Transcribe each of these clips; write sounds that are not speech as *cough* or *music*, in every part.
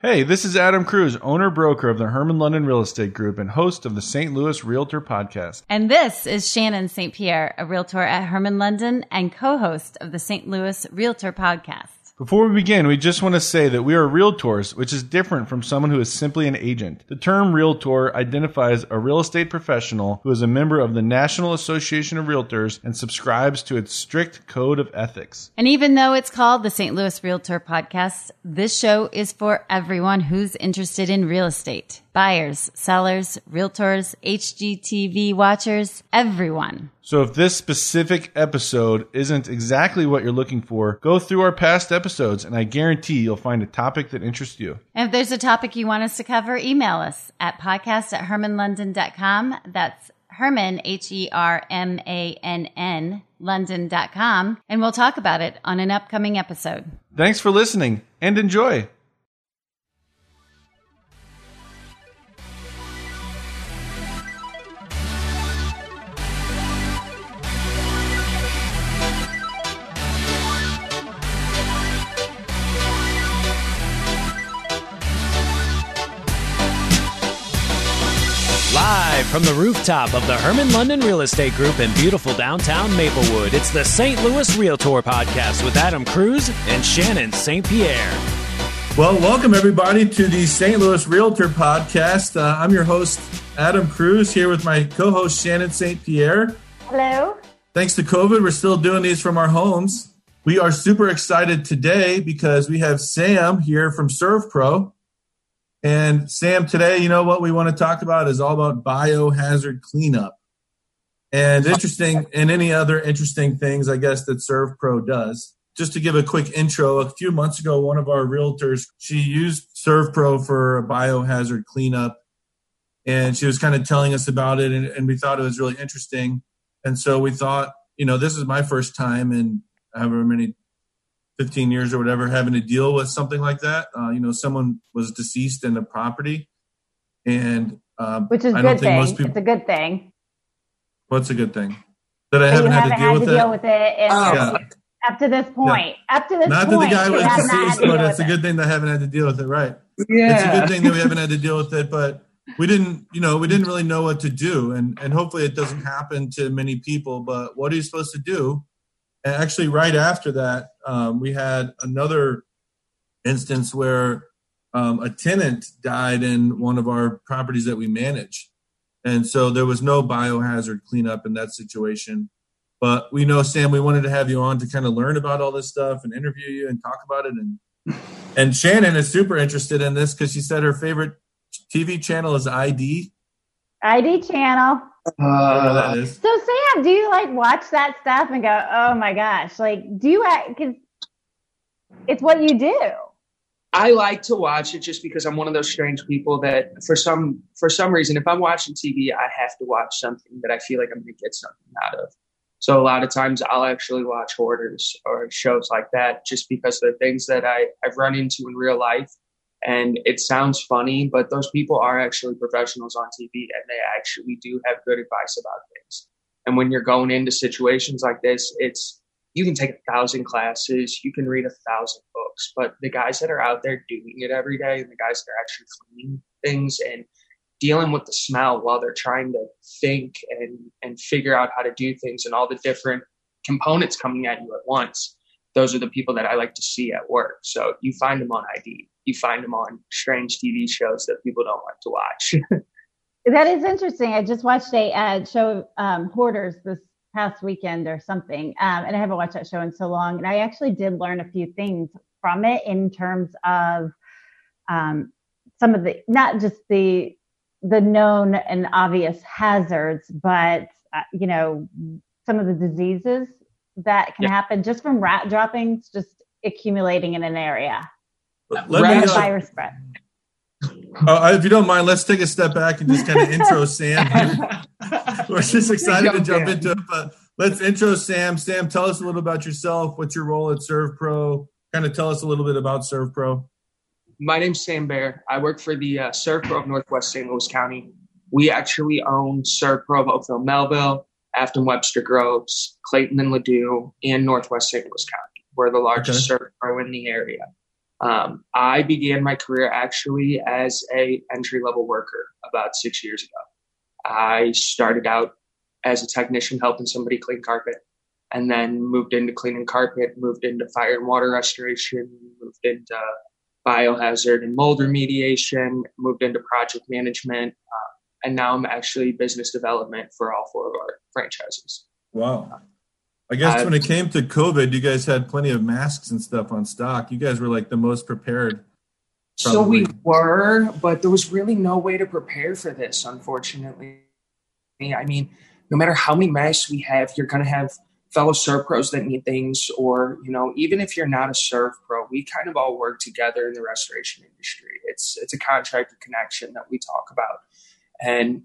Hey, this is Adam Cruz, owner broker of the Hermann London Real Estate Group and host of the St. Louis Realtor Podcast. And this is Shannon St. Pierre, a realtor at Hermann London and co host of the St. Louis Realtor Podcast. Before we begin, we just want to say that we are realtors, which is different from someone who is simply an agent. The term realtor identifies a real estate professional who is a member of the National Association of Realtors and subscribes to its strict code of ethics. And even though it's called the St. Louis Realtor Podcast, this show is for everyone who's interested in real estate buyers, sellers, realtors, HGTV watchers, everyone. So if this specific episode isn't exactly what you're looking for, go through our past episodes and I guarantee you'll find a topic that interests you. And if there's a topic you want us to cover, email us at podcast at hermannlondon.com. That's Hermann, H E R M A N N, London.com, and we'll talk about it on an upcoming episode. Thanks for listening and enjoy. From the rooftop of the Hermann London Real Estate Group in beautiful downtown Maplewood, it's the St. Louis Realtor Podcast with Adam Cruz and Shannon St. Pierre. Well, welcome everybody to the St. Louis Realtor Podcast. Uh, I'm your host, Adam Cruz, here with my co host, Shannon St. Pierre. Hello. Thanks to COVID, we're still doing these from our homes. We are super excited today because we have Sam here from ServPro. And Sam, today, you know what we want to talk about is all about biohazard cleanup. And *laughs* interesting, and any other interesting things, I guess, that ServPro does. Just to give a quick intro, a few months ago, one of our realtors, she used ServPro for a biohazard cleanup. And she was kind of telling us about it, and, and we thought it was really interesting. And so we thought, you know, this is my first time in however many 15 years or whatever having to deal with something like that. Uh, you know, someone was deceased in a property, and um, which is a good thing. People, it's a good thing. What's a good thing? That I haven't, had, to, deal, had with to deal with it. oh. yeah. Up to this point, yeah. up to this not point, that the guy was deceased, but it's a good thing that I haven't had to deal with it. Right? Yeah, it's a good thing that we haven't had to deal with it, but we didn't you know we didn't really know what to do and and hopefully it doesn't happen to many people but what are you supposed to do and actually right after that um, we had another instance where um, a tenant died in one of our properties that we manage and so there was no biohazard cleanup in that situation but we know sam we wanted to have you on to kind of learn about all this stuff and interview you and talk about it and and shannon is super interested in this because she said her favorite TV channel is ID. ID channel. Uh, so Sam, do you like watch that stuff and go, "Oh my gosh!" Like, do you? Because it's what you do. I like to watch it just because I'm one of those strange people that, for some for some reason, if I'm watching TV, I have to watch something that I feel like I'm going to get something out of. So a lot of times I'll actually watch hoarders or shows like that just because they're things that I, I've run into in real life and it sounds funny, but those people are actually professionals on TV and they actually do have good advice about things. And when you're going into situations like this, it's you can take a thousand classes, you can read a thousand books, but the guys that are out there doing it every day and the guys that are actually cleaning things and dealing with the smell while they're trying to think and and figure out how to do things and all the different components coming at you at once those are the people that I like to see at work. So you find them on ID you find them on strange TV shows that people don't like to watch. *laughs* that is interesting. I just watched a uh, show um, Hoarders this past weekend or something, um, and I haven't watched that show in so long. And I actually did learn a few things from it in terms of um, some of the not just the the known and obvious hazards, but uh, you know some of the diseases that can yeah. happen just from rat droppings just accumulating in an area. Let me, uh, virus spread. Uh, if you don't mind, let's take a step back and just kind of intro Sam. *laughs* We're just excited to jump into it, but let's intro Sam. Sam, tell us a little about yourself. What's your role at ServPro? Kind of tell us a little bit about ServPro. My name's Sam Bear. I work for the uh, ServPro of Northwest St. Louis County. We actually own ServPro of Oakville, Mehlville, Affton, Webster Groves, Clayton and Ladue, and Northwest St. Louis County. We're the largest okay. ServPro in the area. Um, I began my career actually as a entry level worker about six years ago. I started out as a technician helping somebody clean carpet, and then moved into cleaning carpet, moved into fire and water restoration, moved into biohazard and mold remediation, moved into project management, uh, and now I'm actually business development for all four of our franchises. Wow. I guess uh, when it came to COVID, you guys had plenty of masks and stuff on stock. You guys were like the most prepared. Probably. So we were, but there was really no way to prepare for this, unfortunately. I mean, no matter how many masks we have, you're going to have fellow ServPros that need things, or you know, even if you're not a serve pro, we kind of all work together in the restoration industry. It's it's a contractor connection that we talk about, and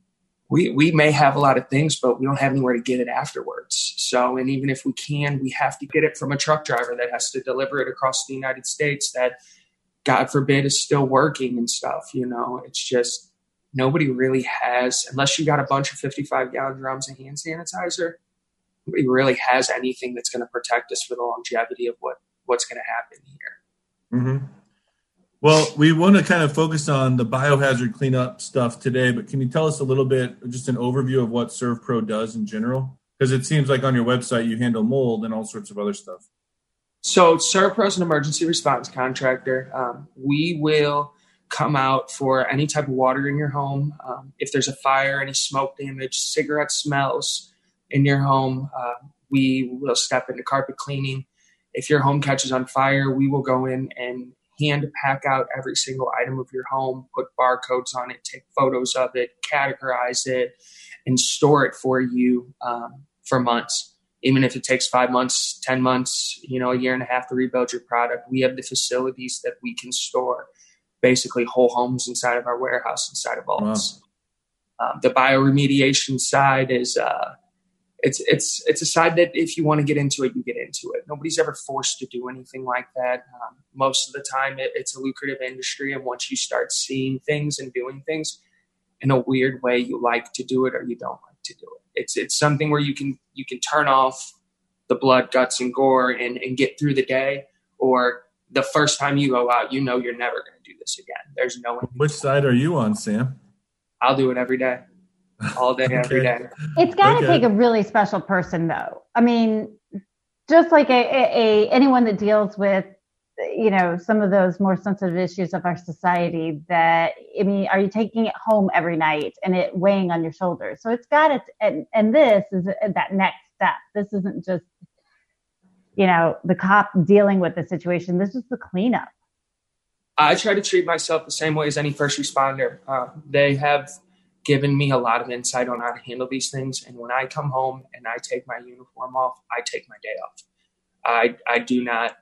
we we may have a lot of things, but we don't have anywhere to get it afterwards. So, and even if we can, we have to get it from a truck driver that has to deliver it across the United States. That, God forbid, is still working and stuff. You know, it's just nobody really has, unless you got a bunch of 55 gallon drums of hand sanitizer. Nobody really has anything that's going to protect us for the longevity of what what's going to happen here. Mm-hmm. Well, we want to kind of focus on the biohazard cleanup stuff today, but can you tell us a little bit, just an overview of what ServPro does in general? Because it seems like on your website you handle mold and all sorts of other stuff. So, ServPro is an emergency response contractor. Um, we will come out for any type of water in your home. Um, if there's a fire, any smoke damage, cigarette smells in your home, uh, we will step into carpet cleaning. If your home catches on fire, we will go in and hand pack out every single item of your home, put barcodes on it, take photos of it, categorize it, and store it for you um, for months. Even if it takes five months, 10 months, you know, a year and a half to rebuild your product, we have the facilities that we can store basically whole homes inside of our warehouse, inside of vaults. Wow. Um, the bioremediation side is uh, it's it's it's a side that if you want to get into it, you get into it. Nobody's ever forced to do anything like that. Um, most of the time, it, it's a lucrative industry, and once you start seeing things and doing things in a weird way, you like to do it or you don't like to do it. It's it's something where you can you can turn off the blood, guts, and gore and, and get through the day, or the first time you go out, you know you're never going to do this again. There's no. Which side are you on, Sam? I'll do it every day all day, okay. every day. It's got to okay. take a really special person, though. I mean, just like a, a, a, anyone that deals with, you know, some of those more sensitive issues of our society. That I mean, are you taking it home every night and it weighing on your shoulders? So it's got it, and and this is that next step. This isn't just, you know, the cop dealing with the situation. This is the cleanup. I try to treat myself the same way as any first responder. Uh, they have given me a lot of insight on how to handle these things. And when I come home and I take my uniform off, I take my day off. I, I do not,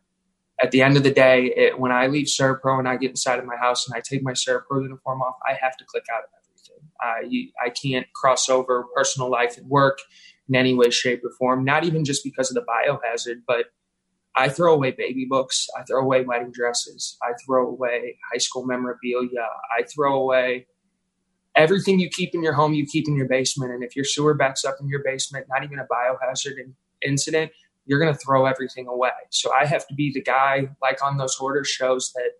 at the end of the day, it, when I leave ServPro and I get inside of my house and I take my ServPro uniform off, I have to click out of everything. I, I can't cross over personal life and work in any way, shape, or form, not even just because of the biohazard, but I throw away baby books. I throw away wedding dresses. I throw away high school memorabilia. I throw away everything you keep in your home, you keep in your basement. And if your sewer backs up in your basement, not even a biohazard incident, you're going to throw everything away. So I have to be the guy, like on those hoarder shows, that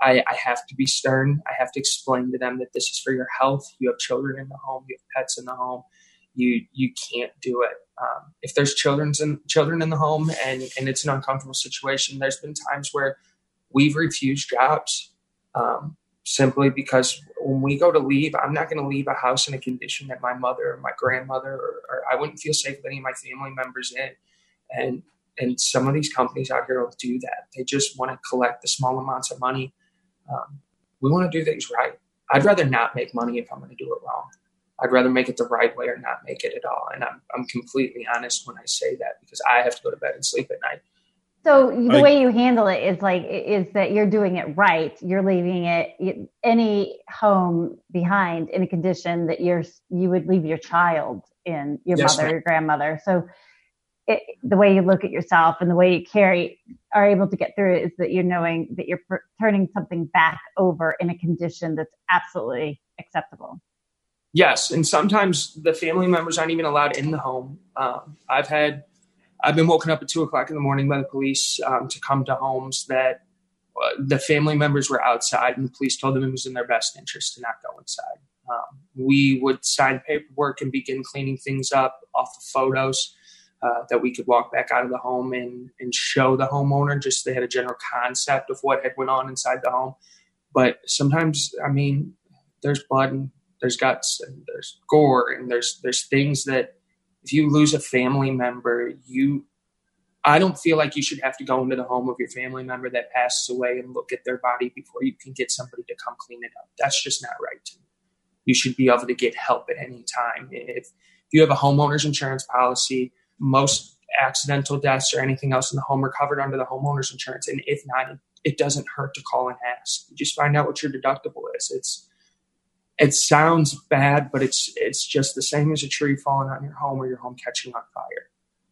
I, I, have to be stern. I have to explain to them that this is for your health. You have children in the home, you have pets in the home. You you can't do it. Um, if there's children's in, children in the home and and it's an uncomfortable situation, there's been times where we've refused jobs um, simply because when we go to leave, I'm not going to leave a house in a condition that my mother or my grandmother or, or, I wouldn't feel safe with any of my family members in. And and some of these companies out here will do that. They just want to collect the small amounts of money. Um, we want to do things right. I'd rather not make money if I'm going to do it wrong. I'd rather make it the right way or not make it at all. And I'm I'm completely honest when I say that because I have to go to bed and sleep at night. So the way you handle it is like is that you're doing it right. You're leaving it any home behind in a condition that you're you would leave your child in, your yes, mother, your grandmother. So it, the way you look at yourself and the way you carry are able to get through it is that you're knowing that you're turning something back over in a condition that's absolutely acceptable. Yes, and sometimes the family members aren't even allowed in the home. Um, I've had I've been woken up at two o'clock in the morning by the police um, to come to homes that uh, the family members were outside, and the police told them it was in their best interest to not go inside. Um, we would sign paperwork and begin cleaning things up off of photos uh, that we could walk back out of the home and, and show the homeowner just they had a general concept of what had went on inside the home. But sometimes, I mean, there's blood and there's guts and there's gore and there's there's things that if you lose a family member, you I don't feel like you should have to go into the home of your family member that passes away and look at their body before you can get somebody to come clean it up. That's just not right to me. You should be able to get help at any time. If, if you have a homeowner's insurance policy, most accidental deaths or anything else in the home are covered under the homeowner's insurance. And if not, it, doesn't hurt to call and ask. You just find out what your deductible is. It's it sounds bad, but it's it's just the same as a tree falling on your home or your home catching on fire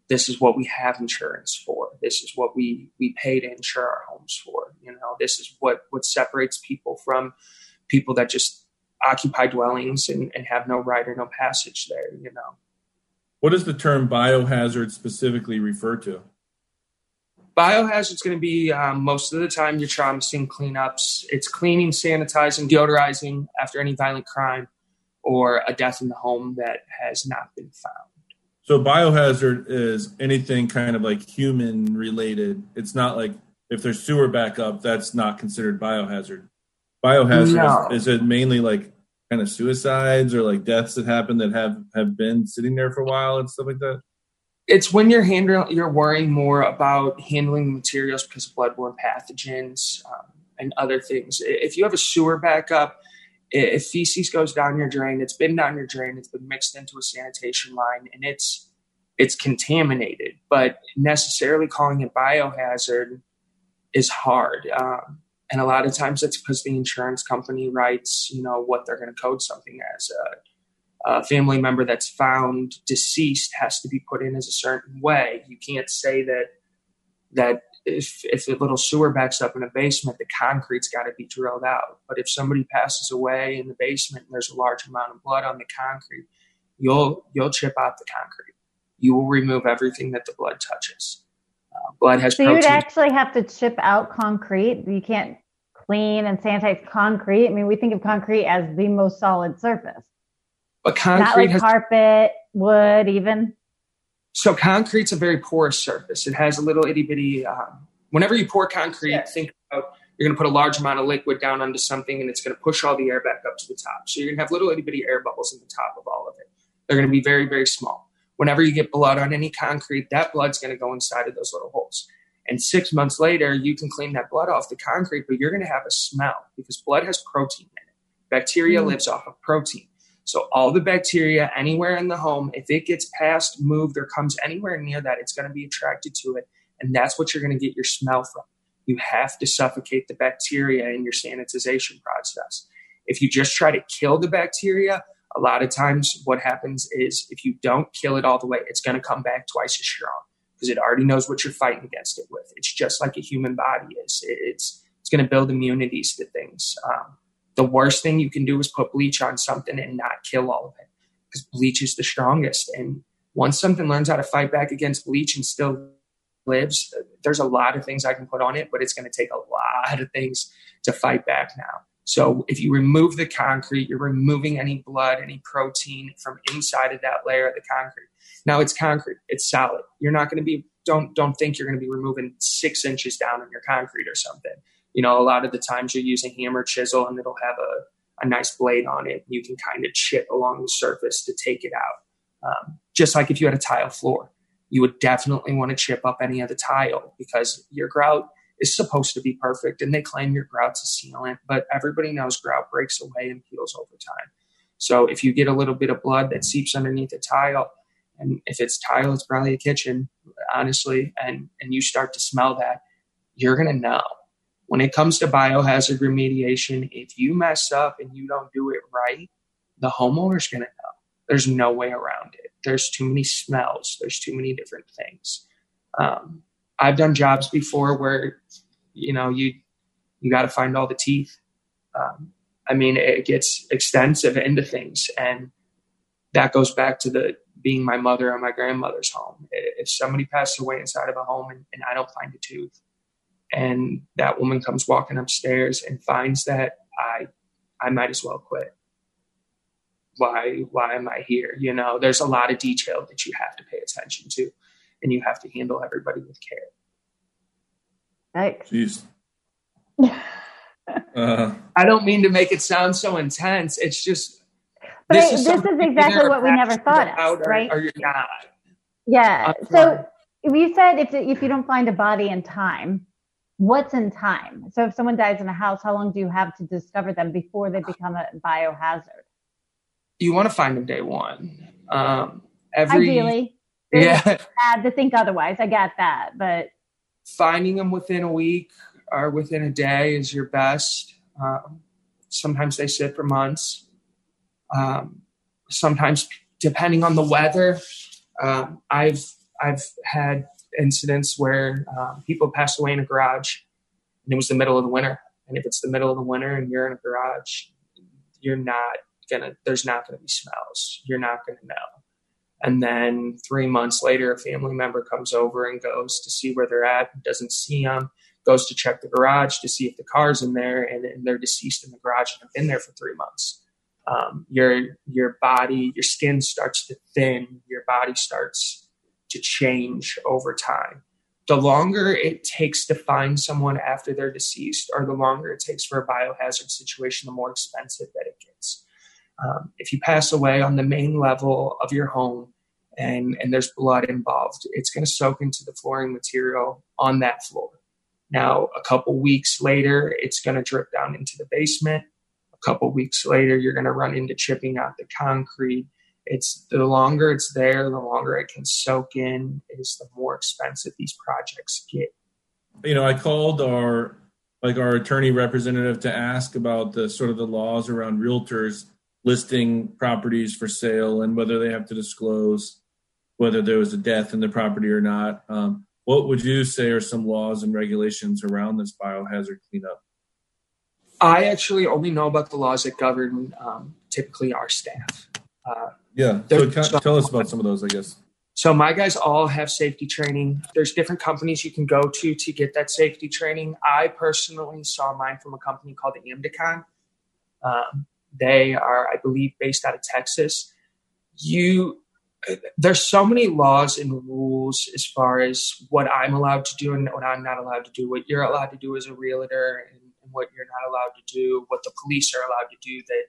this is what we have insurance for. This is what we we pay to insure our homes for. You know, this is what what separates people from people that just occupy dwellings and, and have no right or no passage there. You know, what does the term biohazard specifically refer to? Biohazard is going to be um, most of the time your trauma scene cleanups. It's cleaning, sanitizing, deodorizing after any violent crime or a death in the home that has not been found. So biohazard is anything kind of like human related. It's not like if there's sewer backup, that's not considered biohazard. Biohazard no. is, is, it mainly like kind of suicides or like deaths that happen that have have been sitting there for a while and stuff like that? It's when you're handling, you're worrying more about handling materials because of bloodborne pathogens um, and other things. If you have a sewer backup, if feces goes down your drain, it's been down your drain, it's been mixed into a sanitation line, and it's it's contaminated. But necessarily calling it biohazard is hard, um, and a lot of times that's because the insurance company writes, you know, what they're going to code something as. A, a family member that's found deceased has to be put in as a certain way. You can't say that that if if a little sewer backs up in a basement, the concrete's got to be drilled out. But if somebody passes away in the basement and there's a large amount of blood on the concrete, you'll you'll chip out the concrete. You will remove everything that the blood touches. Uh, blood has. So protein. you'd actually have to chip out concrete. You can't clean and sanitize concrete. I mean, we think of concrete as the most solid surface. But concrete not like has, carpet, wood, even. So concrete's a very porous surface. It has a little itty bitty. Um, whenever you pour concrete, sure. think about you're going to put a large amount of liquid down onto something, and it's going to push all the air back up to the top. So you're going to have little itty bitty air bubbles in the top of all of it. They're going to be very very small. Whenever you get blood on any concrete, that blood's going to go inside of those little holes. And six months later, you can clean that blood off the concrete, but you're going to have a smell because blood has protein in it. Bacteria mm. lives off of protein. So all the bacteria anywhere in the home, if it gets passed, moved, or comes anywhere near that, it's going to be attracted to it. And that's what you're going to get your smell from. You have to suffocate the bacteria in your sanitization process. If you just try to kill the bacteria, a lot of times what happens is if you don't kill it all the way, it's going to come back twice as strong because it already knows what you're fighting against it with. It's just like a human body is. It's it's going to build immunities to things. Um, the worst thing you can do is put bleach on something and not kill all of it because bleach is the strongest. And once something learns how to fight back against bleach and still lives, there's a lot of things I can put on it, but it's going to take a lot of things to fight back now. So if you remove the concrete, you're removing any blood, any protein from inside of that layer of the concrete. Now it's concrete, it's solid. You're not going to be don't don't think you're going to be removing six inches down on your concrete or something you know, a lot of the times you're using hammer chisel and it'll have a, a nice blade on it. You can kind of chip along the surface to take it out. Um, just like if you had a tile floor, you would definitely want to chip up any of the tile because your grout is supposed to be perfect and they claim your grout's a sealant, but everybody knows grout breaks away and peels over time. So if you get a little bit of blood that seeps underneath a tile, and if it's tile, it's probably a kitchen, honestly, and and you start to smell that, you're gonna know when it comes to biohazard remediation, if you mess up and you don't do it right, the homeowner's going to know. There's no way around it. There's too many smells. There's too many different things. Um, I've done jobs before where, you know, you you got to find all the teeth. Um, I mean, it gets extensive into things, and that goes back to the being my mother and my grandmother's home. If somebody passed away inside of a home and, and I don't find a tooth, and that woman comes walking upstairs and finds that I I might as well quit. Why why am I here? You know, there's a lot of detail that you have to pay attention to and you have to handle everybody with care. Thanks. Jeez. *laughs* uh, I don't mean to make it sound so intense. It's just but this, is, this is exactly what we never thought of, right? Or, you're not. Yeah. so you said if if you don't find a body in time, what's in time? So if someone dies in a house, how long do you have to discover them before they become a biohazard? You want to find them day one. Um, every, Ideally. Yeah. Had to think otherwise. I got that, but finding them within a week or within a day is your best. Um, sometimes they sit for months. Um, sometimes, depending on the weather, um, I've I've had incidents where um, people passed away in a garage, and it was the middle of the winter. And if it's the middle of the winter and you're in a garage, you're not gonna. There's not gonna be smells. You're not gonna know. And then three months later, a family member comes over and goes to see where they're at, doesn't see them, goes to check the garage to see if the car's in there, and, and they're deceased in the garage and have been there for three months. Um, your your body, your skin starts to thin, your body starts to change over time. The longer it takes to find someone after they're deceased, or the longer it takes for a biohazard situation, the more expensive that it gets. Um, if you pass away on the main level of your home, and, and there's blood involved, it's going to soak into the flooring material on that floor. Now, a couple weeks later, it's going to drip down into the basement. A couple weeks later, you're going to run into chipping out the concrete. It's the longer it's there, the longer it can soak in, is the more expensive these projects get. You know, I called our like our attorney representative to ask about the sort of the laws around realtors listing properties for sale and whether they have to disclose whether there was a death in the property or not. Um, what would you say are some laws and regulations around this biohazard cleanup? I actually only know about the laws that govern um, typically our staff. Uh, yeah, so tell us about some of those, I guess. So my guys all have safety training. There's different companies you can go to to get that safety training. I personally saw mine from a company called Amdicon. Um, they are, I believe, based out of Texas. You there's so many laws and rules as far as what I'm allowed to do and what I'm not allowed to do, what you're allowed to do as a realtor and, and what you're not allowed to do, what the police are allowed to do that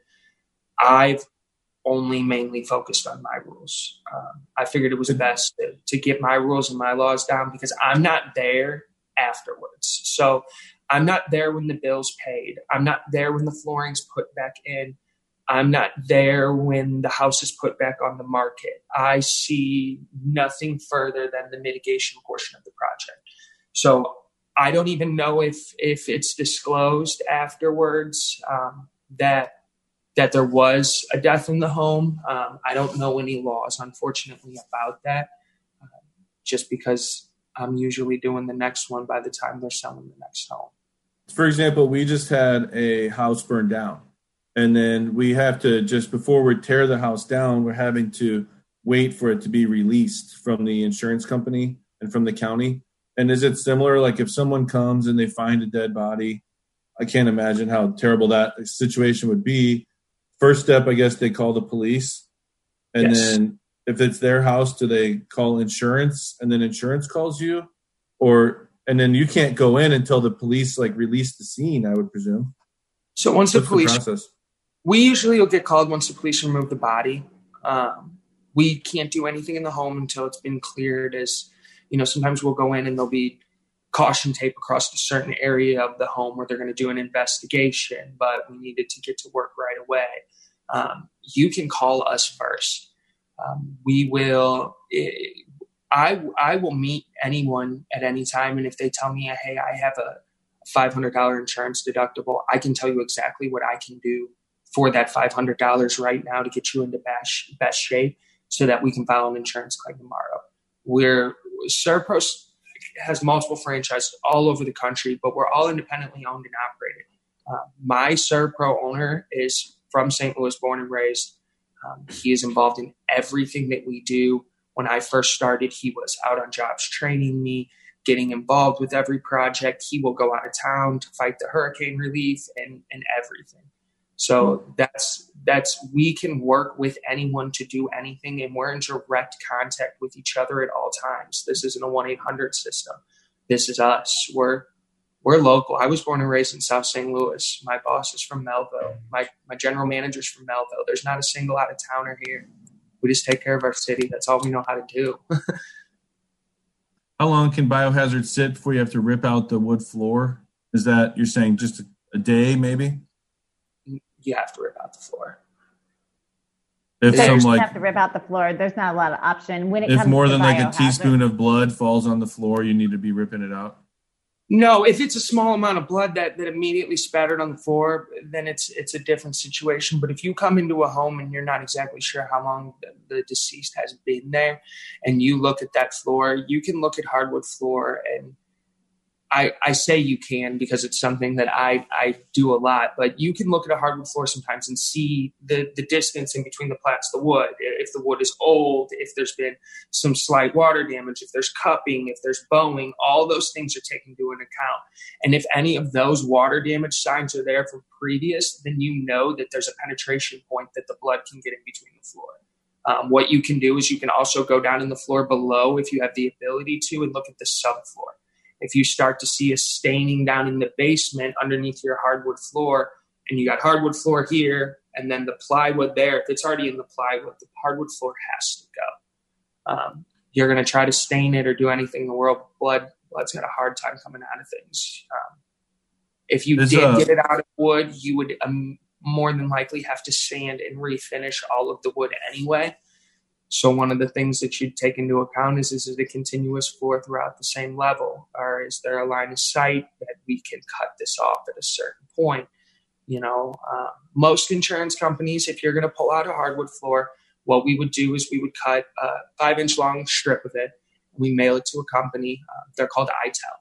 I've only mainly focused on my rules. Um, I figured it was best to, to get my rules and my laws down because I'm not there afterwards. So I'm not there when the bill's paid. I'm not there when the flooring's put back in. I'm not there when the house is put back on the market. I see nothing further than the mitigation portion of the project. So I don't even know if if it's disclosed afterwards um, that that there was a death in the home. Um, I don't know any laws, unfortunately, about that. Uh, just because I'm usually doing the next one by the time they're selling the next home. For example, we just had a house burned down and then we have to just before we tear the house down we're having to wait for it to be released from the insurance company and from the county and is it similar like if someone comes and they find a dead body i can't imagine how terrible that situation would be first step i guess they call the police and yes. then if it's their house do they call insurance and then insurance calls you or and then you can't go in until the police like release the scene i would presume so once What's the police the we usually will get called once the police remove the body. Um, we can't do anything in the home until it's been cleared. As you know, sometimes we'll go in and there'll be caution tape across a certain area of the home where they're going to do an investigation, but we needed to get to work right away. Um, you can call us first. Um, we will. It, I I will meet anyone at any time, and if they tell me, "Hey, I have a $500 insurance deductible," I can tell you exactly what I can do for that $500 right now to get you into best, best shape so that we can file an insurance claim tomorrow. We're Servpro has multiple franchises all over the country, but we're all independently owned and operated. Uh, my Servpro owner is from St. Louis, born and raised. Um, he is involved in everything that we do. When I first started, he was out on jobs training me, getting involved with every project. He will go out of town to fight the hurricane relief and, and everything. So hmm. that's that's we can work with anyone to do anything, and we're in direct contact with each other at all times. This isn't a one eight hundred system. This is us. We're we're local. I was born and raised in South St. Louis. My boss is from Mehlville. My my general manager's from Mehlville. There's not a single out of towner here. We just take care of our city. That's all we know how to do. *laughs* how long can biohazard sit before you have to rip out the wood floor? Is that you're saying just a, a day, maybe? You have to rip out the floor. If So some like have to rip out the floor. There's not a lot of option when it if comes more to than like a teaspoon of blood falls on the floor, you need to be ripping it out. No, if it's a small amount of blood that, that immediately spattered on the floor, then it's it's a different situation. But if you come into a home and you're not exactly sure how long the, the deceased has been there, and you look at that floor, you can look at hardwood floor and I, I say you can because it's something that I, I do a lot, but you can look at a hardwood floor sometimes and see the, the distance in between the plats, the wood. If the wood is old, if there's been some slight water damage, if there's cupping, if there's bowing, all those things are taken into account. And if any of those water damage signs are there from previous, then you know that there's a penetration point that the blood can get in between the floor. Um, what you can do is you can also go down in the floor below if you have the ability to and look at the subfloor if you start to see a staining down in the basement underneath your hardwood floor and you got hardwood floor here and then the plywood there if it's already in the plywood the hardwood floor has to go. Um, you're going to try to stain it or do anything in the world blood blood's got a hard time coming out of things. Um, if you There's did a- get it out of wood you would um, more than likely have to sand and refinish all of the wood anyway so one of the things that you'd take into account is is it a continuous floor throughout the same level, or is there a line of sight that we can cut this off at a certain point? You know, uh, most insurance companies, if you're going to pull out a hardwood floor, what we would do is we would cut a five inch long strip of it. And we mail it to a company. Uh, they're called ITEL.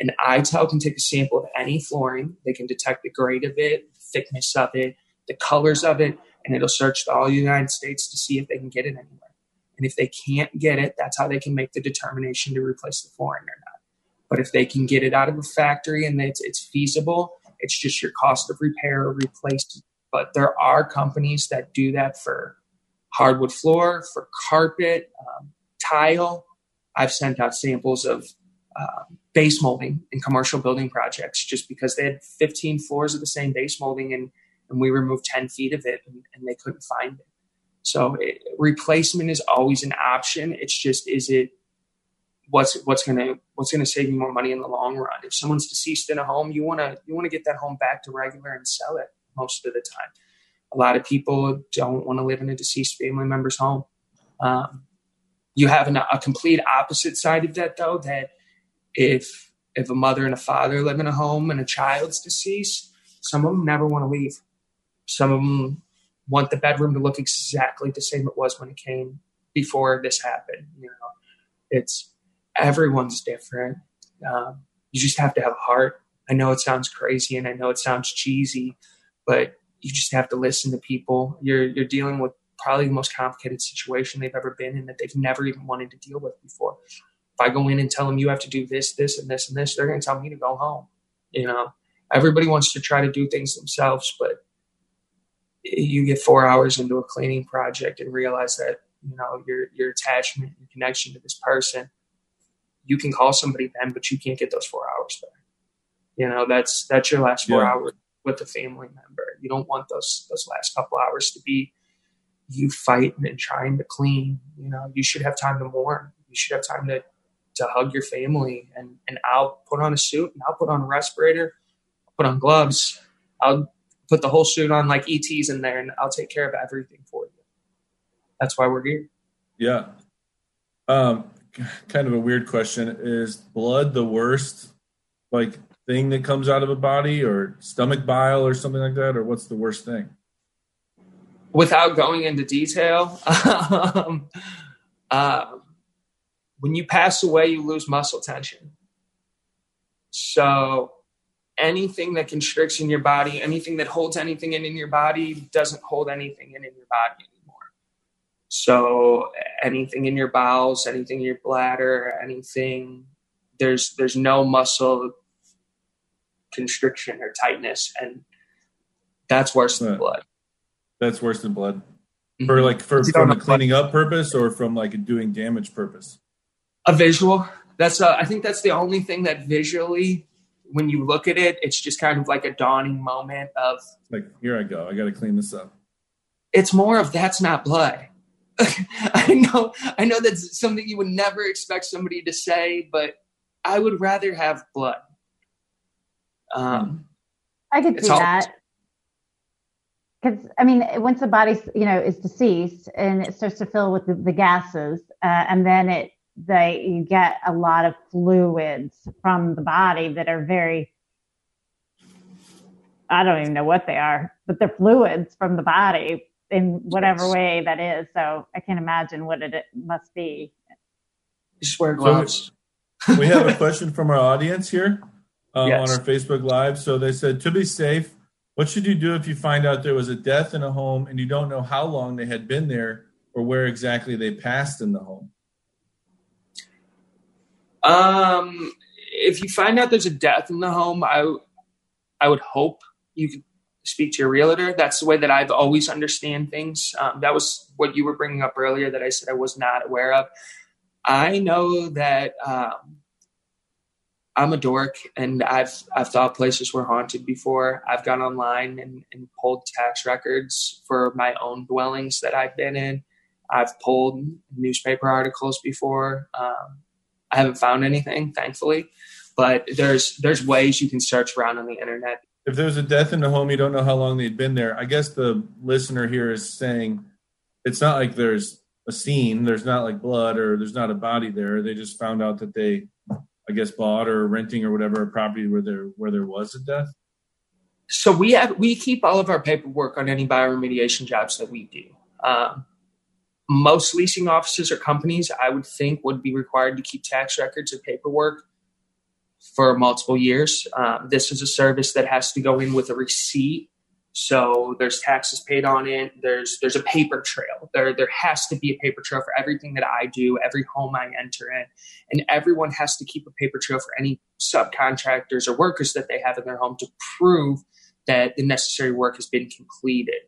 And ITEL can take a sample of any flooring. They can detect the grade of it, the thickness of it, the colors of it, and it'll search all the United States to see if they can get it anywhere. And if they can't get it, that's how they can make the determination to replace the flooring or not. But if they can get it out of a factory and it's, it's feasible, it's just your cost of repair or replacement. But there are companies that do that for hardwood floor, for carpet, um, tile. I've sent out samples of uh, base molding in commercial building projects just because they had 15 floors of the same base molding and, and we removed 10 feet of it and, and they couldn't find it. So it, replacement is always an option. It's just is it what's what's gonna what's gonna save you more money in the long run. If someone's deceased in a home, you wanna you wanna get that home back to regular and sell it most of the time. A lot of people don't want to live in a deceased family member's home. Um, you have an, a complete opposite side of that though. That if if a mother and a father live in a home and a child's deceased, some of them never want to leave. Some of them want the bedroom to look exactly the same it was when it came before this happened. You know, it's everyone's different. Um, you just have to have a heart. I know it sounds crazy and I know it sounds cheesy, but you just have to listen to people. You're you're dealing with probably the most complicated situation they've ever been in that they've never even wanted to deal with before. If I go in and tell them you have to do this, this, and this and this, they're going to tell me to go home. You know, everybody wants to try to do things themselves, but you get four hours into a cleaning project and realize that you know your your attachment your connection to this person you can call somebody then but you can't get those four hours back. You know that's that's your last four Yeah. hours with a family member. You don't want those those last couple hours to be you fighting and trying to clean. You know you should have time to mourn. You should have time to to hug your family and and i'll put on a suit and i'll put on a respirator I'll put on gloves. I'll put the whole suit on like ET's in there and I'll take care of everything for you. That's why we're here. Yeah. Um, kind of a weird question. Is blood the worst like thing that comes out of a body or stomach bile or something like that? Or what's the worst thing? Without going into detail, *laughs* um, uh, when you pass away, you lose muscle tension. So anything that constricts in your body, anything that holds anything in in your body doesn't hold anything in in your body anymore. So anything in your bowels, anything in your bladder, anything there's there's no muscle constriction or tightness, and that's worse than Right. blood. That's worse than blood. Mhm. For like for from a know- cleaning up purpose or from like a doing damage purpose. a visual. That's uh, I think that's the only thing that visually, when you look at it, it's just kind of like a dawning moment of Like here I go. I got to clean this up. it's more of that's not blood. *laughs* I know, I know that's something you would never expect somebody to say, but I would rather have blood. Um, I could It's see all- that. Because I mean, once the body, you know, is deceased and it starts to fill with the, the gases, uh, and then it, they, you get a lot of fluids from the body that are very, I don't even know what they are, but they're fluids from the body in whatever Yes. way that is. So I can't imagine what it, it must be. just wear gloves. we have a question from our audience here um, Yes. on our Facebook Live. So they said, to be safe, what should you do if you find out there was a death in a home and you don't know how long they had been there or where exactly they passed in the home? Um, if you find out there's a death in the home, I I would hope you could speak to your realtor. That's the way that I've always understand things. Um, that was what you were bringing up earlier that I said I was not aware of. I know that um, I'm a dork, and I've I've thought places were haunted before. I've gone online and, and pulled tax records for my own dwellings that I've been in. I've pulled newspaper articles before. Um, I haven't found anything, thankfully, but there's there's ways you can search around on the internet. If there's a death in the home, you don't know how long they'd been there. I guess the listener here is saying it's not like there's a scene, there's not like blood or there's not a body there. They just found out that they, I guess, bought or renting or whatever a property where there where there was a death. So we have we keep all of our paperwork on any bioremediation jobs that we do. Um, most leasing offices or companies, I would think, would be required to keep tax records and paperwork for multiple years. Um, this is a service that has to go in with a receipt, so there's taxes paid on it. There's there's a paper trail. There there has to be a paper trail for everything that I do, every home I enter in, and everyone has to keep a paper trail for any subcontractors or workers that they have in their home to prove that the necessary work has been completed.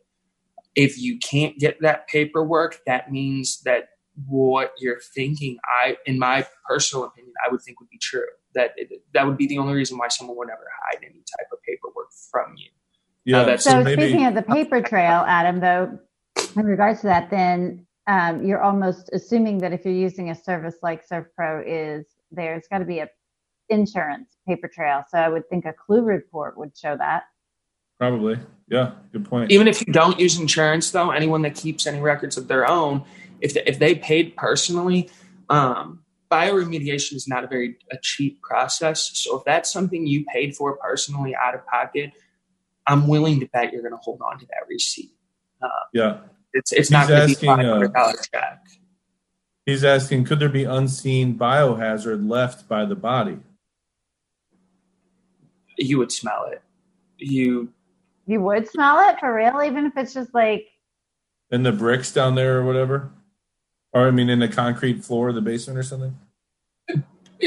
If you can't get that paperwork, that means that what you're thinking, I, in my personal opinion, I would think would be true. That it, that would be the only reason why someone would ever hide any type of paperwork from you. Yeah, that's- So, maybe speaking of the paper trail, Adam, though, in regards to that, then um, you're almost assuming that if you're using a service like ServPro, is there's got to be a insurance paper trail. So I would think a CLUE report would show that. Probably. Yeah, good point. Even if you don't use insurance, though, anyone that keeps any records of their own, if they, if they paid personally, um, bioremediation is not a very a cheap process. So if that's something you paid for personally out of pocket, I'm willing to bet you're going to hold on to that receipt. yeah, It's it's not going to be uh, five hundred dollar check. he's asking, could there be unseen biohazard left by the body? You would smell it. You You would smell it for real, even if it's just like in the bricks down there or whatever, or I mean, in the concrete floor of the basement or something.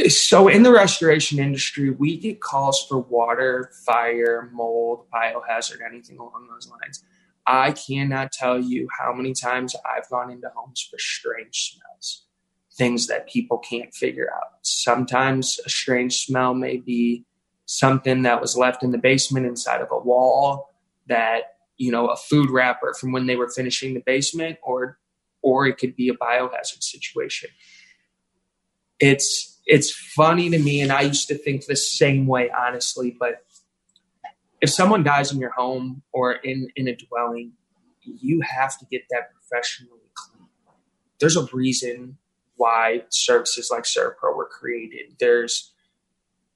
So in the restoration industry, we get calls for water, fire, mold, biohazard, anything along those lines. I cannot tell you how many times I've gone into homes for strange smells, things that people can't figure out. Sometimes a strange smell may be something that was left in the basement inside of a wall that, you know, a food wrapper from when they were finishing the basement or or it could be a biohazard situation. It's it's funny to me and I used to think the same way honestly, but if someone dies in your home or in in a dwelling, you have to get that professionally clean. There's a reason why services like ServPro were created. There's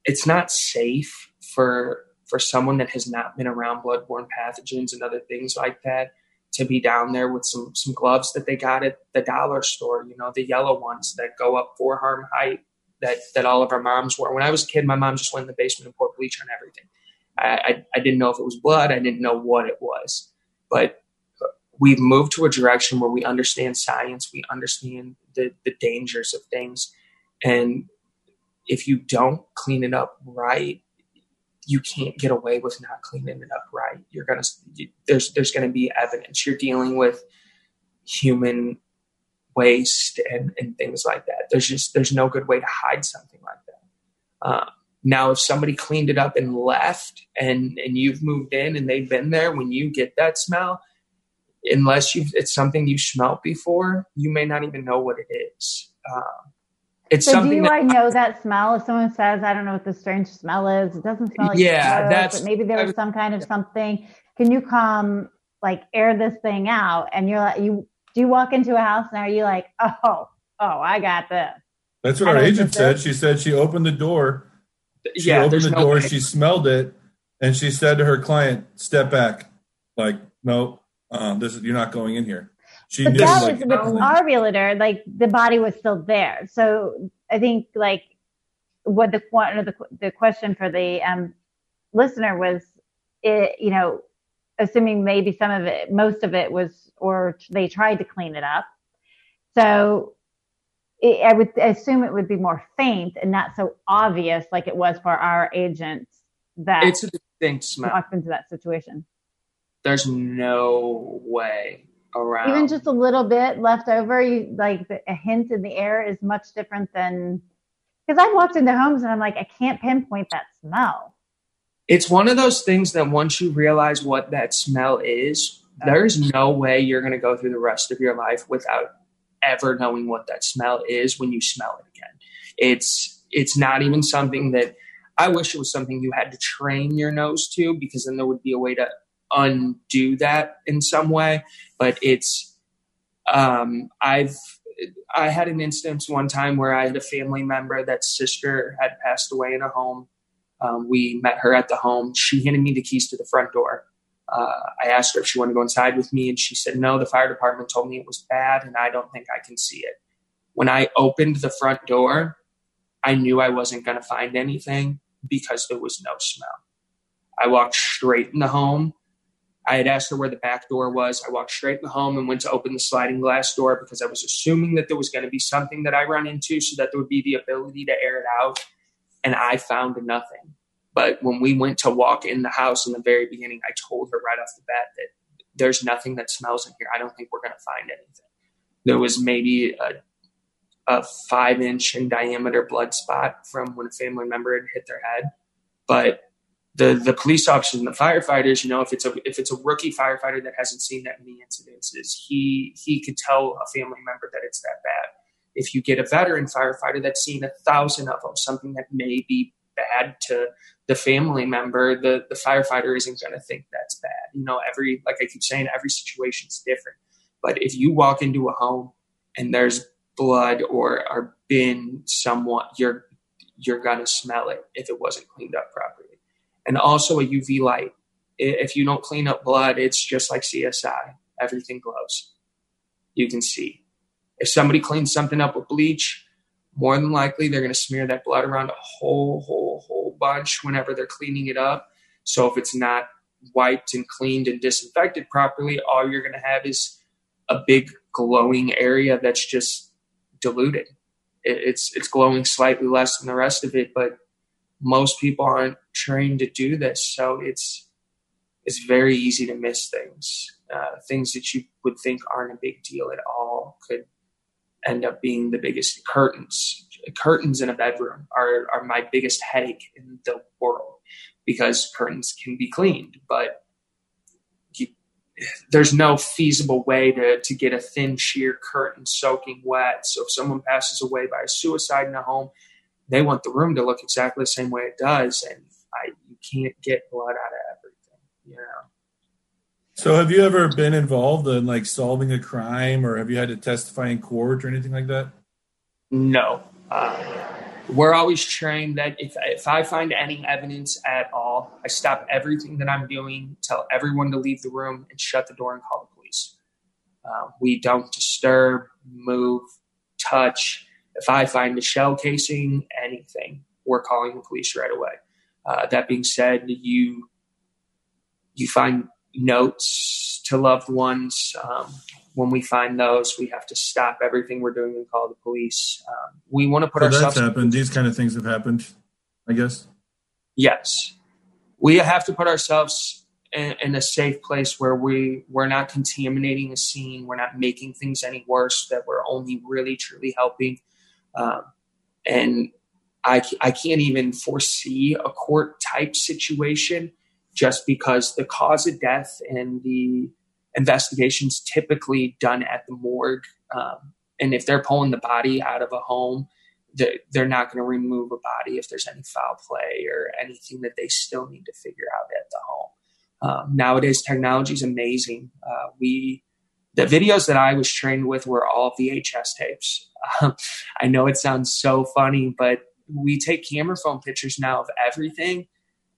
it's not safe for for someone that has not been around bloodborne pathogens and other things like that to be down there with some some gloves that they got at the dollar store, you know, the yellow ones that go up four harm height that that all of our moms wore. When I was a kid, my mom just went in the basement and poured bleach on everything. I, I, I didn't know if it was blood. I didn't know what it was, but we've moved to a direction where we understand science. We understand the, the dangers of things. And if you don't clean it up right, you can't get away with not cleaning it up right. You're gonna there's there's gonna be evidence. You're dealing with human waste and, and things like that. There's just there's no good way to hide something like that. Uh, now, if somebody cleaned it up and left, and and you've moved in and they've been there, when you get that smell, unless you it's something you smelt before, you may not even know what it is. Um, it's so something. do that, I know that smell? If someone says, "I don't know what the strange smell is," it doesn't smell like yeah, smoke, that's but maybe there was some kind of something. Can you come like air this thing out? And you're like, you do you walk into a house and are you like, oh, oh, I got this? That's what our agent said. She said she opened the door. She yeah, opened the no door. way. She smelled it, and she said to her client, "Step back." Like, no, uh, this is you're not going in here. She But knew, that like, was with oh. our realtor, like the body was still there. So I think like what the one of the the question for the um, listener was, it, you know, assuming maybe some of it, most of it was, or they tried to clean it up. So it, I would assume it would be more faint and not so obvious, like it was for our agents that it's a distinct smell. walked into that situation. There's no way around. even just a little bit left over you like the, a hint in the air is much different than because i've walked into homes and i'm like i can't pinpoint that smell it's one of those things that once you realize what that smell is, there's no way you're going to go through the rest of your life without ever knowing what that smell is when you smell it again. It's it's not even something that I wish it was something you had to train your nose to because then there would be a way to undo that in some way. But it's um, I've I had an instance one time where I had a family member that sister had passed away in a home. Um, we met her at the home. She handed me the keys to the front door. Uh, I asked her if she wanted to go inside with me, and she said, No, the fire department told me it was bad, and I don't think I can see it. When I opened the front door, I knew I wasn't going to find anything because there was no smell. I walked straight in the home. I had asked her where the back door was. I walked straight in the home and went to open the sliding glass door because I was assuming that there was going to be something that I run into so that there would be the ability to air it out. And I found nothing. But when we went to walk in the house in the very beginning, I told her right off the bat that there's nothing that smells in here. I don't think we're going to find anything. There was maybe a, a five inch in diameter blood spot from when a family member had hit their head. But the the police officers and the firefighters, you know, if it's a if it's a rookie firefighter that hasn't seen that many incidences, he he could tell a family member that it's that bad. If you get a veteran firefighter that's seen a thousand of them, something that may be bad to the family member, the the firefighter isn't going to think that's bad. You know, every like I keep saying, every situation's different. But if you walk into a home and there's blood or or been somewhat, you're you're gonna smell it if it wasn't cleaned up properly and also a UV light. If you don't clean up blood, it's just like CSI. Everything glows. You can see. If somebody cleans something up with bleach, more than likely they're going to smear that blood around a whole, whole, whole bunch whenever they're cleaning it up. So if it's not wiped and cleaned and disinfected properly, all you're going to have is a big glowing area that's just diluted. It's it's glowing slightly less than the rest of it, but most people aren't trained to do this, so it's it's very easy to miss things. Uh, things that you would think aren't a big deal at all could end up being the biggest curtains. Curtains in a bedroom are are my biggest headache in the world because curtains can be cleaned, but you, there's no feasible way to, to get a thin sheer curtain soaking wet. So if someone passes away by a suicide in a home, they want the room to look exactly the same way it does, and I you can't get blood out of everything, you know. So, have you ever been involved in like solving a crime, or have you had to testify in court or anything like that? No, uh, we're always trained that if if I find any evidence at all, I stop everything that I'm doing, tell everyone to leave the room, and shut the door and call the police. Uh, we don't disturb, move, touch. If I find a shell casing, anything, we're calling the police right away. Uh, that being said, you you find notes to loved ones. Um, when we find those, we have to stop everything we're doing and call the police. Um, we want to put so ourselves. That's happened. These kind of things have happened, I guess. Yes, we have to put ourselves in, in, a safe place where we we're not contaminating a scene. We're not making things any worse. That we're only really truly helping. Um, and I I can't even foresee a court type situation just because the cause of death and the investigations typically done at the morgue. Um, and if they're pulling the body out of a home, they're not going to remove a body if there's any foul play or anything that they still need to figure out at the home. Um, nowadays, technology is amazing. Uh, we the videos that I was trained with were all VHS tapes. Um, I know it sounds so funny, but we take camera phone pictures now of everything.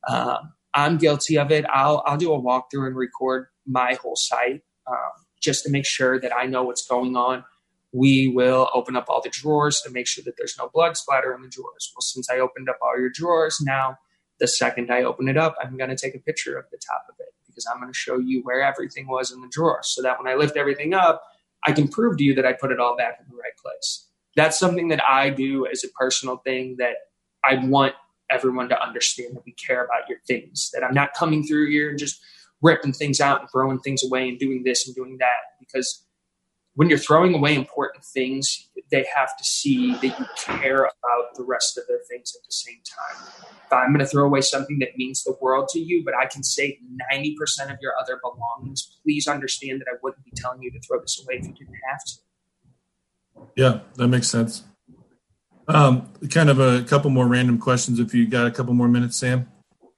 Um, I'm guilty of it. I'll I'll do a walkthrough and record my whole site um, just to make sure that I know what's going on. We will open up all the drawers to make sure that there's no blood splatter in the drawers. Well, since I opened up all your drawers, now the second I open it up, I'm going to take a picture of the top of it because I'm going to show you where everything was in the drawer so that when I lift everything up, I can prove to you that I put it all back in the right place. That's something that I do as a personal thing that I want everyone to understand that we care about your things, that I'm not coming through here and just ripping things out and throwing things away and doing this and doing that. Because when you're throwing away important things, they have to see that you care about the rest of their things at the same time. If I'm going to throw away something that means the world to you, but I can save 90% of your other belongings, please understand that I wouldn't be telling you to throw this away if you didn't have to. Yeah, that makes sense. Um, kind of a couple more random questions if you got a couple more minutes, Sam.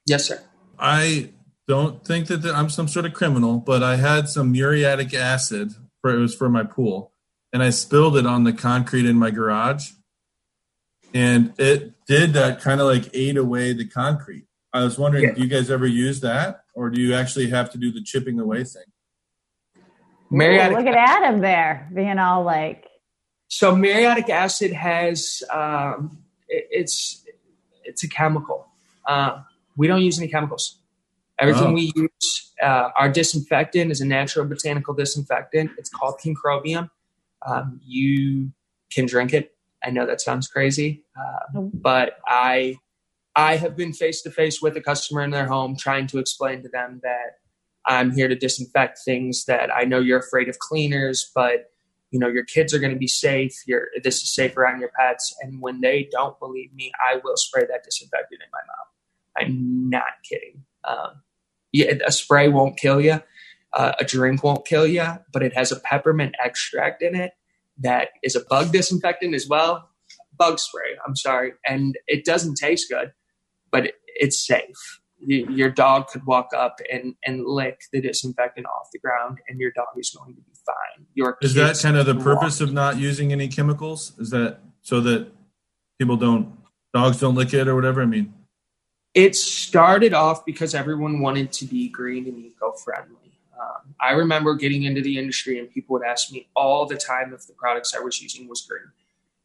Yes, sir. I don't think that I'm some sort of criminal, but I had some muriatic acid for it was for my pool, and I spilled it on the concrete in my garage, and it did that kind of like ate away the concrete. I was wondering, yeah. do you guys ever use that, or do you actually have to do the chipping away thing? Muriatic. Ooh, look at Adam there being all like so muriatic acid has um, it, it's it's a chemical. Uh, we don't use any chemicals. Everything oh. we use, uh, our disinfectant is a natural botanical disinfectant. It's called Concrobium. Um, you can drink it. I know that sounds crazy, uh, but I I have been face to face with a customer in their home trying to explain to them that I'm here to disinfect things that I know you're afraid of cleaners, but you know your kids are going to be safe you're this is safe around your pets and when they don't believe me i will spray that disinfectant in my mouth. I'm not kidding. Um, yeah, a spray won't kill you uh, a drink won't kill you but it has a peppermint extract in it that is a bug disinfectant as well bug spray i'm sorry and it doesn't taste good but it's safe your dog could walk up and, and lick the disinfectant off the ground and your dog is going to be fine. Your is that kind of the purpose of not using any chemicals? Is that so that people don't, dogs don't lick it or whatever? I mean, it started off because everyone wanted to be green and eco friendly. I remember getting into the industry and people would ask me all the time if the products I was using was green.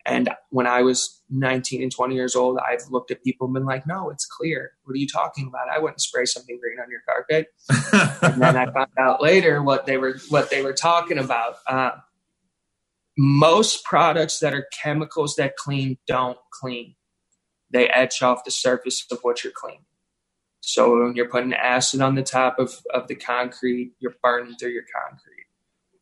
And when I was 19 and 20 years old, I've looked at people and been like, no, it's clear. What are you talking about? I wouldn't spray something green on your carpet. and then I *laughs* found out later what they were, what they were talking about. Uh, most products that are chemicals that clean don't clean. They etch off the surface of what you're cleaning. So when you're putting acid on the top of, of the concrete, you're burning through your concrete.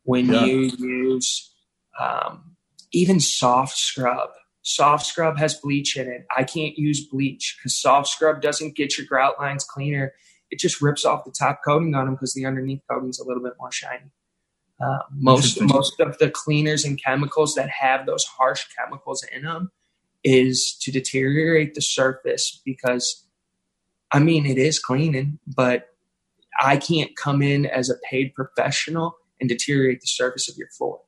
When yeah. you use um, even soft scrub. Soft scrub has bleach in it. I can't use bleach because soft scrub doesn't get your grout lines cleaner. It just rips off the top coating on them because the underneath coating is a little bit more shiny. Uh, most most of the cleaners and chemicals that have those harsh chemicals in them is to deteriorate the surface because I mean it is cleaning, but I can't come in as a paid professional and deteriorate the surface of your floor.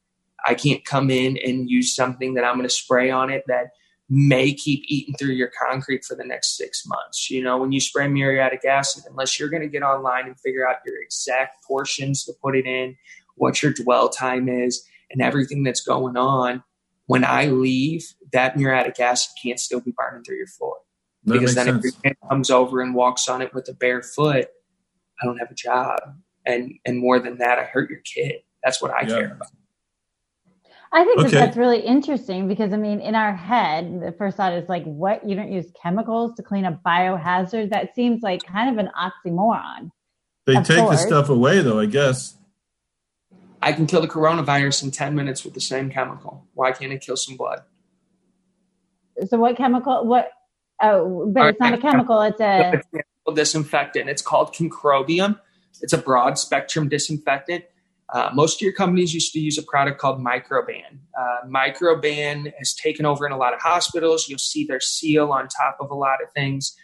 I can't come in and use something that I'm going to spray on it that may keep eating through your concrete for the next six months. You know, when you spray muriatic acid, unless you're going to get online and figure out your exact portions to put it in, what your dwell time is, and everything that's going on, when I leave, that muriatic acid can't still be burning through your floor. That because then sense. if your kid comes over and walks on it with a bare foot, I don't have a job. and and more than that, I hurt your kid. That's what I yeah. care about. I think okay. that that's really interesting because I mean, in our head, the first thought is like, what? You don't use chemicals to clean a biohazard? That seems like kind of an oxymoron. They take course. the stuff away, though. I guess. I can kill the coronavirus in ten minutes with the same chemical. Why can't it kill some blood? So what chemical? What? Oh, but it's not a chemical. It's a disinfectant. It's called Concrobium. It's a broad spectrum disinfectant uh, most of your companies used to use a product called Microban. Uh, Microban has taken over in a lot of hospitals. You'll see their seal on top of a lot of things.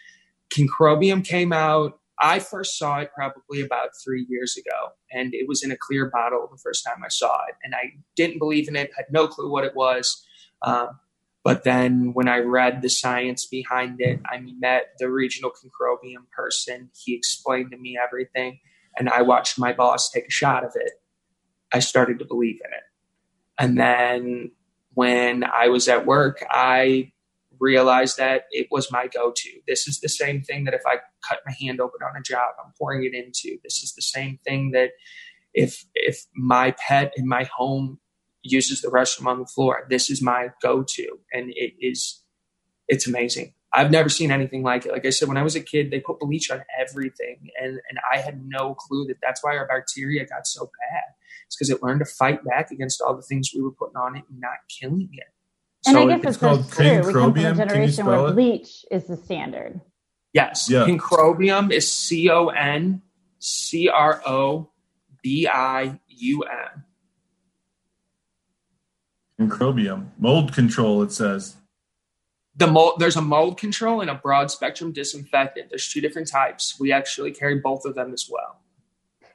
Concrobium came out. I first saw it probably about three years ago, and it was in a clear bottle the first time I saw it. And I didn't believe in it, had no clue what it was. Um, but then when I read the science behind it, I met the regional Concrobium person. He explained to me everything, and I watched my boss take a shot of it I started to believe in it. And then when I was at work, I realized that it was my go to. This is the same thing that if I cut my hand open on a job, I'm pouring it into. This is the same thing that if if my pet in my home uses the restroom on the floor, this is my go to. And it is it's amazing. I've never seen anything like it. Like I said, when I was a kid, they put bleach on everything, and and I had no clue that that's why our bacteria got so bad. It's because it learned to fight back against all the things we were putting on it and not killing it. And so I guess it's called true. We come from a generation where bleach is the standard. Yes, yeah. Concrobium is C O N C R O B I U M. Concrobium mold control. It says the mold there's a mold control and a broad spectrum disinfectant there's two different types we actually carry both of them as well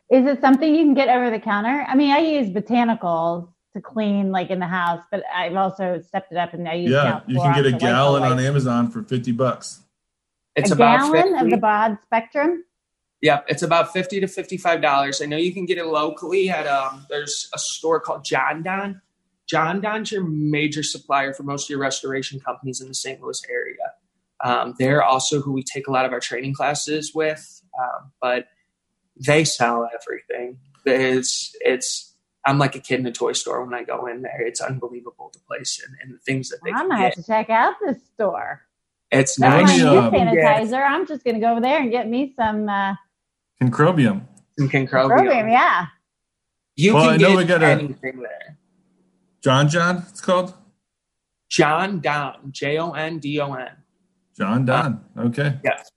is it something you can get over the counter i mean i use botanicals to clean like in the house but i've also stepped it up and i use yeah you can get a gallon on amazon for 50 bucks it's a about gallon 50. of the broad spectrum Yep, it's about fifty to fifty-five dollars. I know you can get it locally at um. There's a store called Jon-Don Jon-Don's your major supplier for most of your restoration companies in the St. Louis area. Um, they're also who we take a lot of our training classes with, um, but they sell everything. It's it's I'm like a kid in a toy store when I go in there. It's unbelievable the place and, and the things that they. I'm gonna have to check out this store. It's nice. Hand sanitizer. I'm just gonna go over there and get me some. Uh, Concrobium. Some concrobium. concrobium yeah. You well, can I know get we got anything there. Jon-Don, it's called? Jon-Don, J O N D O N. Jon-Don. Uh, okay. Yes.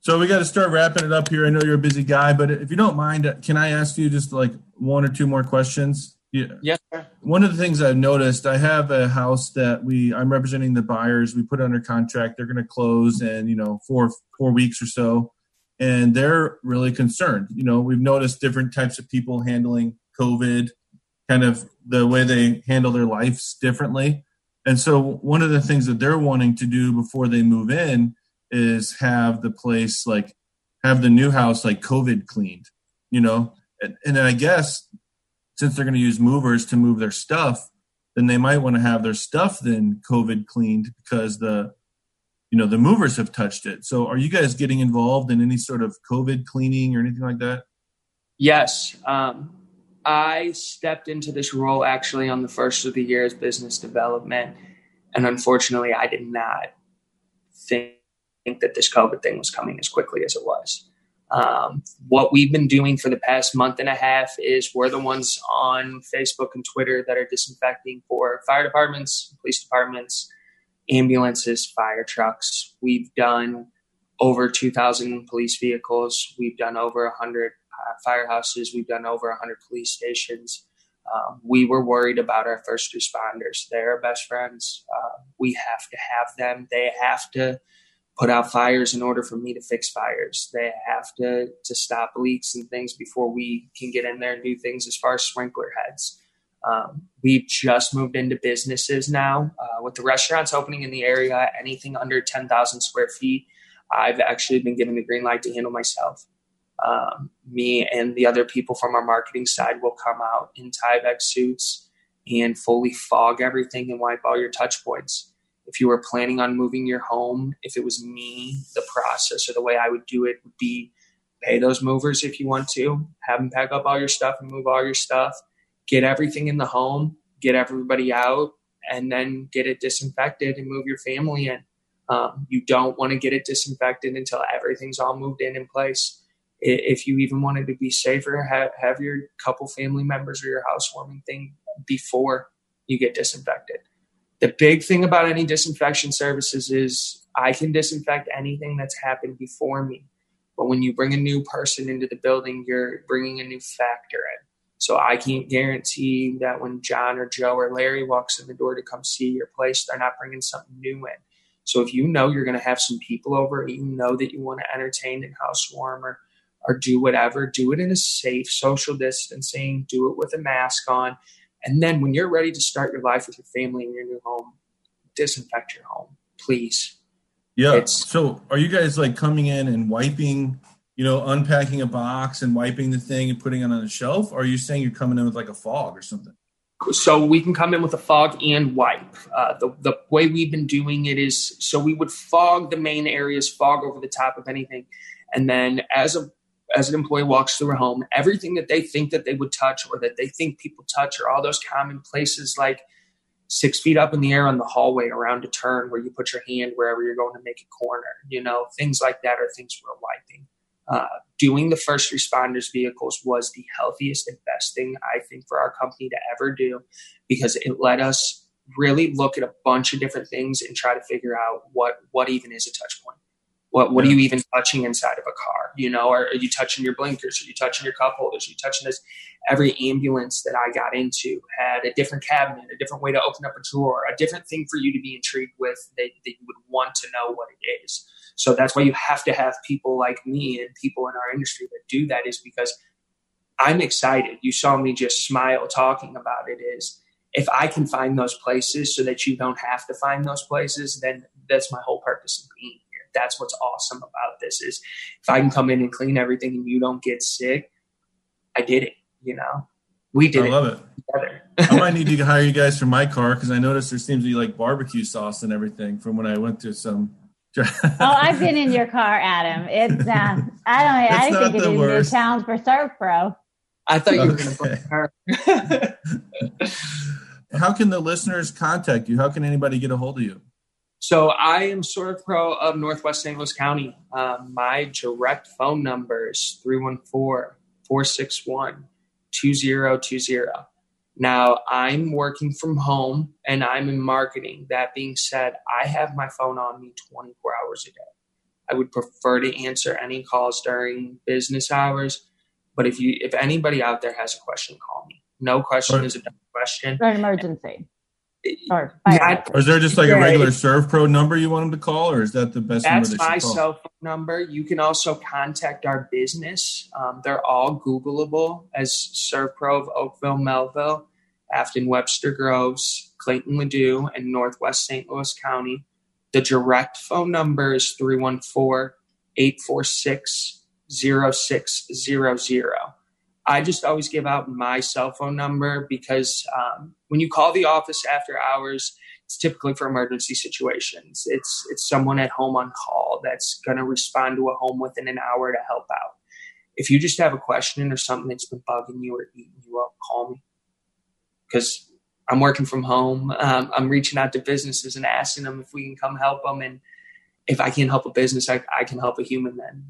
So we got to start wrapping it up here. I know you're a busy guy, but if you don't mind, uh, can I ask you just like one or two more questions? Yeah. Yes, sir. One of the things I've noticed, I have a house that we I'm representing the buyers. We put under contract. They're going to close in you know four four weeks or so, and they're really concerned. You know, we've noticed different types of people handling COVID kind of the way they handle their lives differently. And so one of the things that they're wanting to do before they move in is have the place like have the new house like COVID cleaned, you know? And, and then I guess since they're going to use movers to move their stuff, then they might want to have their stuff then COVID cleaned because the you know the movers have touched it. So are you guys getting involved in any sort of COVID cleaning or anything like that? Yes. Um, I stepped into this role actually on the first of the year as business development. And unfortunately, I did not think, that this COVID thing was coming as quickly as it was. Um, what we've been doing for the past month and a half is we're the ones on Facebook and Twitter that are disinfecting for fire departments, police departments, ambulances, fire trucks. We've done over 2,000 police vehicles. We've done over 100 uh, firehouses. We've done over 100 police stations. Um, we were worried about our first responders. They're our best friends. Uh, we have to have them. They have to put out fires in order for me to fix fires. They have to to stop leaks and things before we can get in there and do things as far as sprinkler heads. Um, we've just moved into businesses now uh, with the restaurants opening in the area. Anything under ten thousand square feet, I've actually been given the green light to handle myself um, me and the other people from our marketing side will come out in Tyvek suits and fully fog everything and wipe all your touch points. If you were planning on moving your home, if it was me, the process or the way I would do it would be pay those movers if you want to, have them pack up all your stuff and move all your stuff, get everything in the home, get everybody out, and then get it disinfected and move your family in. Um, you don't want to get it disinfected until everything's all moved in in place. If you even wanted to be safer, have, have your couple family members or your housewarming thing before you get disinfected. The big thing about any disinfection services is I can disinfect anything that's happened before me. But when you bring a new person into the building, you're bringing a new factor in. So I can't guarantee that when John or Joe or Larry walks in the door to come see your place, they're not bringing something new in. So if you know you're going to have some people over, you know that you want to entertain and housewarm or, or do whatever, do it in a safe social distancing, do it with a mask on. And then when you're ready to start your life with your family in your new home, disinfect your home, please. Yeah. It's, so are you guys like coming in and wiping, you know, unpacking a box and wiping the thing and putting it on a shelf? Or are you saying you're coming in with like a fog or something? So we can come in with a fog and wipe. Uh, the, the way we've been doing it is so we would fog the main areas, fog over the top of anything. And then as a as an employee walks through a home, everything that they think that they would touch or that they think people touch are all those common places like six feet up in the air on the hallway around a turn where you put your hand wherever you're going to make a corner. You know, things like that are things we're wiping. Uh, doing the first responders vehicles was the healthiest and best thing I think for our company to ever do because it let us really look at a bunch of different things and try to figure out what what even is a touch point. What what yeah. are you even touching inside of a car? You know, are, are you touching your blinkers? Are you touching your cup holders? Are you touching this? Every ambulance that I got into had a different cabinet, a different way to open up a drawer, a different thing for you to be intrigued with that, that you would want to know what it is. So that's why you have to have people like me and people in our industry that do that is because I'm excited. You saw me just smile talking about it is if I can find those places so that you don't have to find those places, then that's my whole purpose in being that's what's awesome about this is if I can come in and clean everything and you don't get sick, I did it. You know, we did. I love it. Together. I might need to hire you guys for my car because I noticed there seems to be like barbecue sauce and everything from when I went to some. *laughs* oh, I've been in your car, Adam. It's uh, I don't. I didn't think it was new towns for ServPro. I thought you okay. were going to *laughs* put her. How can the listeners contact you? How can anybody get a hold of you? So I am ServPro of pro of Northwest St. Louis County. Um, my direct phone number is 314-461-2020. Now I'm working from home and I'm in marketing. That being said, I have my phone on me 24 hours a day. I would prefer to answer any calls during business hours, but if you if anybody out there has a question, call me. No question is a dumb question. An emergency. Or, or is there just like a regular ServPro number you want them to call, or is that the best? That's number my cell phone number. You can also contact our business. Um, they're all Googleable as ServPro of Oakville, Mehlville, Affton, Webster Groves, Clayton, Ladue, and Northwest St. Louis County. The direct phone number is 314 846 0600. I just always give out my cell phone number because um, when you call the office after hours, it's typically for emergency situations. It's it's someone at home on call that's going to respond to a home within an hour to help out. If you just have a question or something that's been bugging you or eating you up, call me because I'm working from home. Um, I'm reaching out to businesses and asking them if we can come help them, and if I can't help a business, I, I can help a human then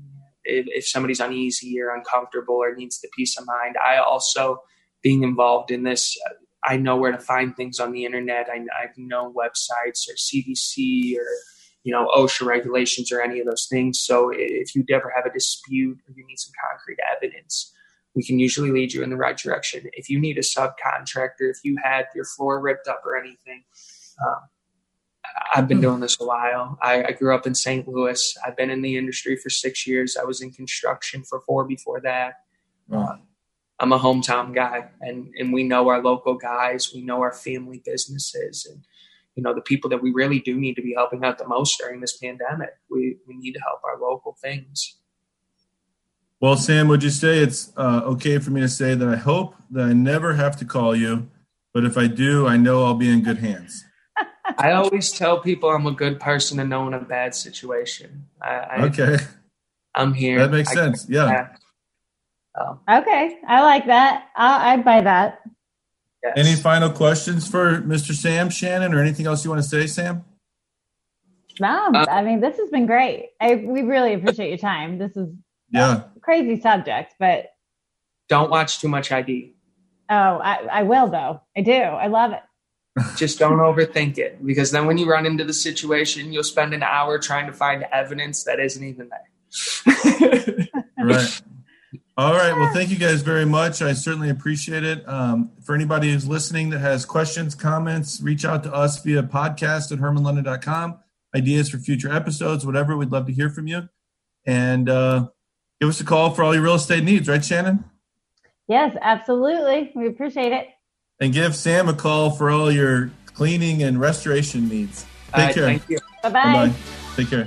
if, if somebody's uneasy or uncomfortable or needs the peace of mind. I also, being involved in this, I know where to find things on the internet. I, I know websites or CDC or you know OSHA regulations or any of those things. So if you ever have a dispute or you need some concrete evidence, we can usually lead you in the right direction. If you need a subcontractor, if you had your floor ripped up or anything, um, I've been hmm. doing this a while. I, I, grew up in St. Louis. I've been in the industry for six years. I was in construction for four before that. Uh, I'm a hometown guy, and and we know our local guys. We know our family businesses, and you know the people that we really do need to be helping out the most during this pandemic. We we need to help our local things. Well, Sam, would you say it's uh, okay for me to say that I hope that I never have to call you, but if I do, I know I'll be in good hands. I always tell people I'm a good person to know in a bad situation. I, I, okay. I'm here. That makes I- sense. Yeah. Oh, Okay, I like that. I'll, I'd buy that. yes. Any final questions for Mr. Sam Shannon or anything else you want to say, Sam? No, Uh, I mean this has been great. I we really appreciate your time. This is Yeah. a crazy subject, but Don't watch too much ID. oh, I, I will though. I do. I love it. Just don't overthink it because then when you run into the situation, you'll spend an hour trying to find evidence that isn't even there. *laughs* Right. All right. Well, thank you guys very much. I certainly appreciate it. Um, for anybody who's listening that has questions, comments, reach out to us via podcast at hermannlondon.com. Ideas for future episodes, whatever. We'd love to hear from you. And uh, give us a call for all your real estate needs, right, Shannon? Yes, absolutely. We appreciate it. And give Sam a call for all your cleaning and restoration needs. Take right, care. Thank you. Bye bye. Bye bye. Take care.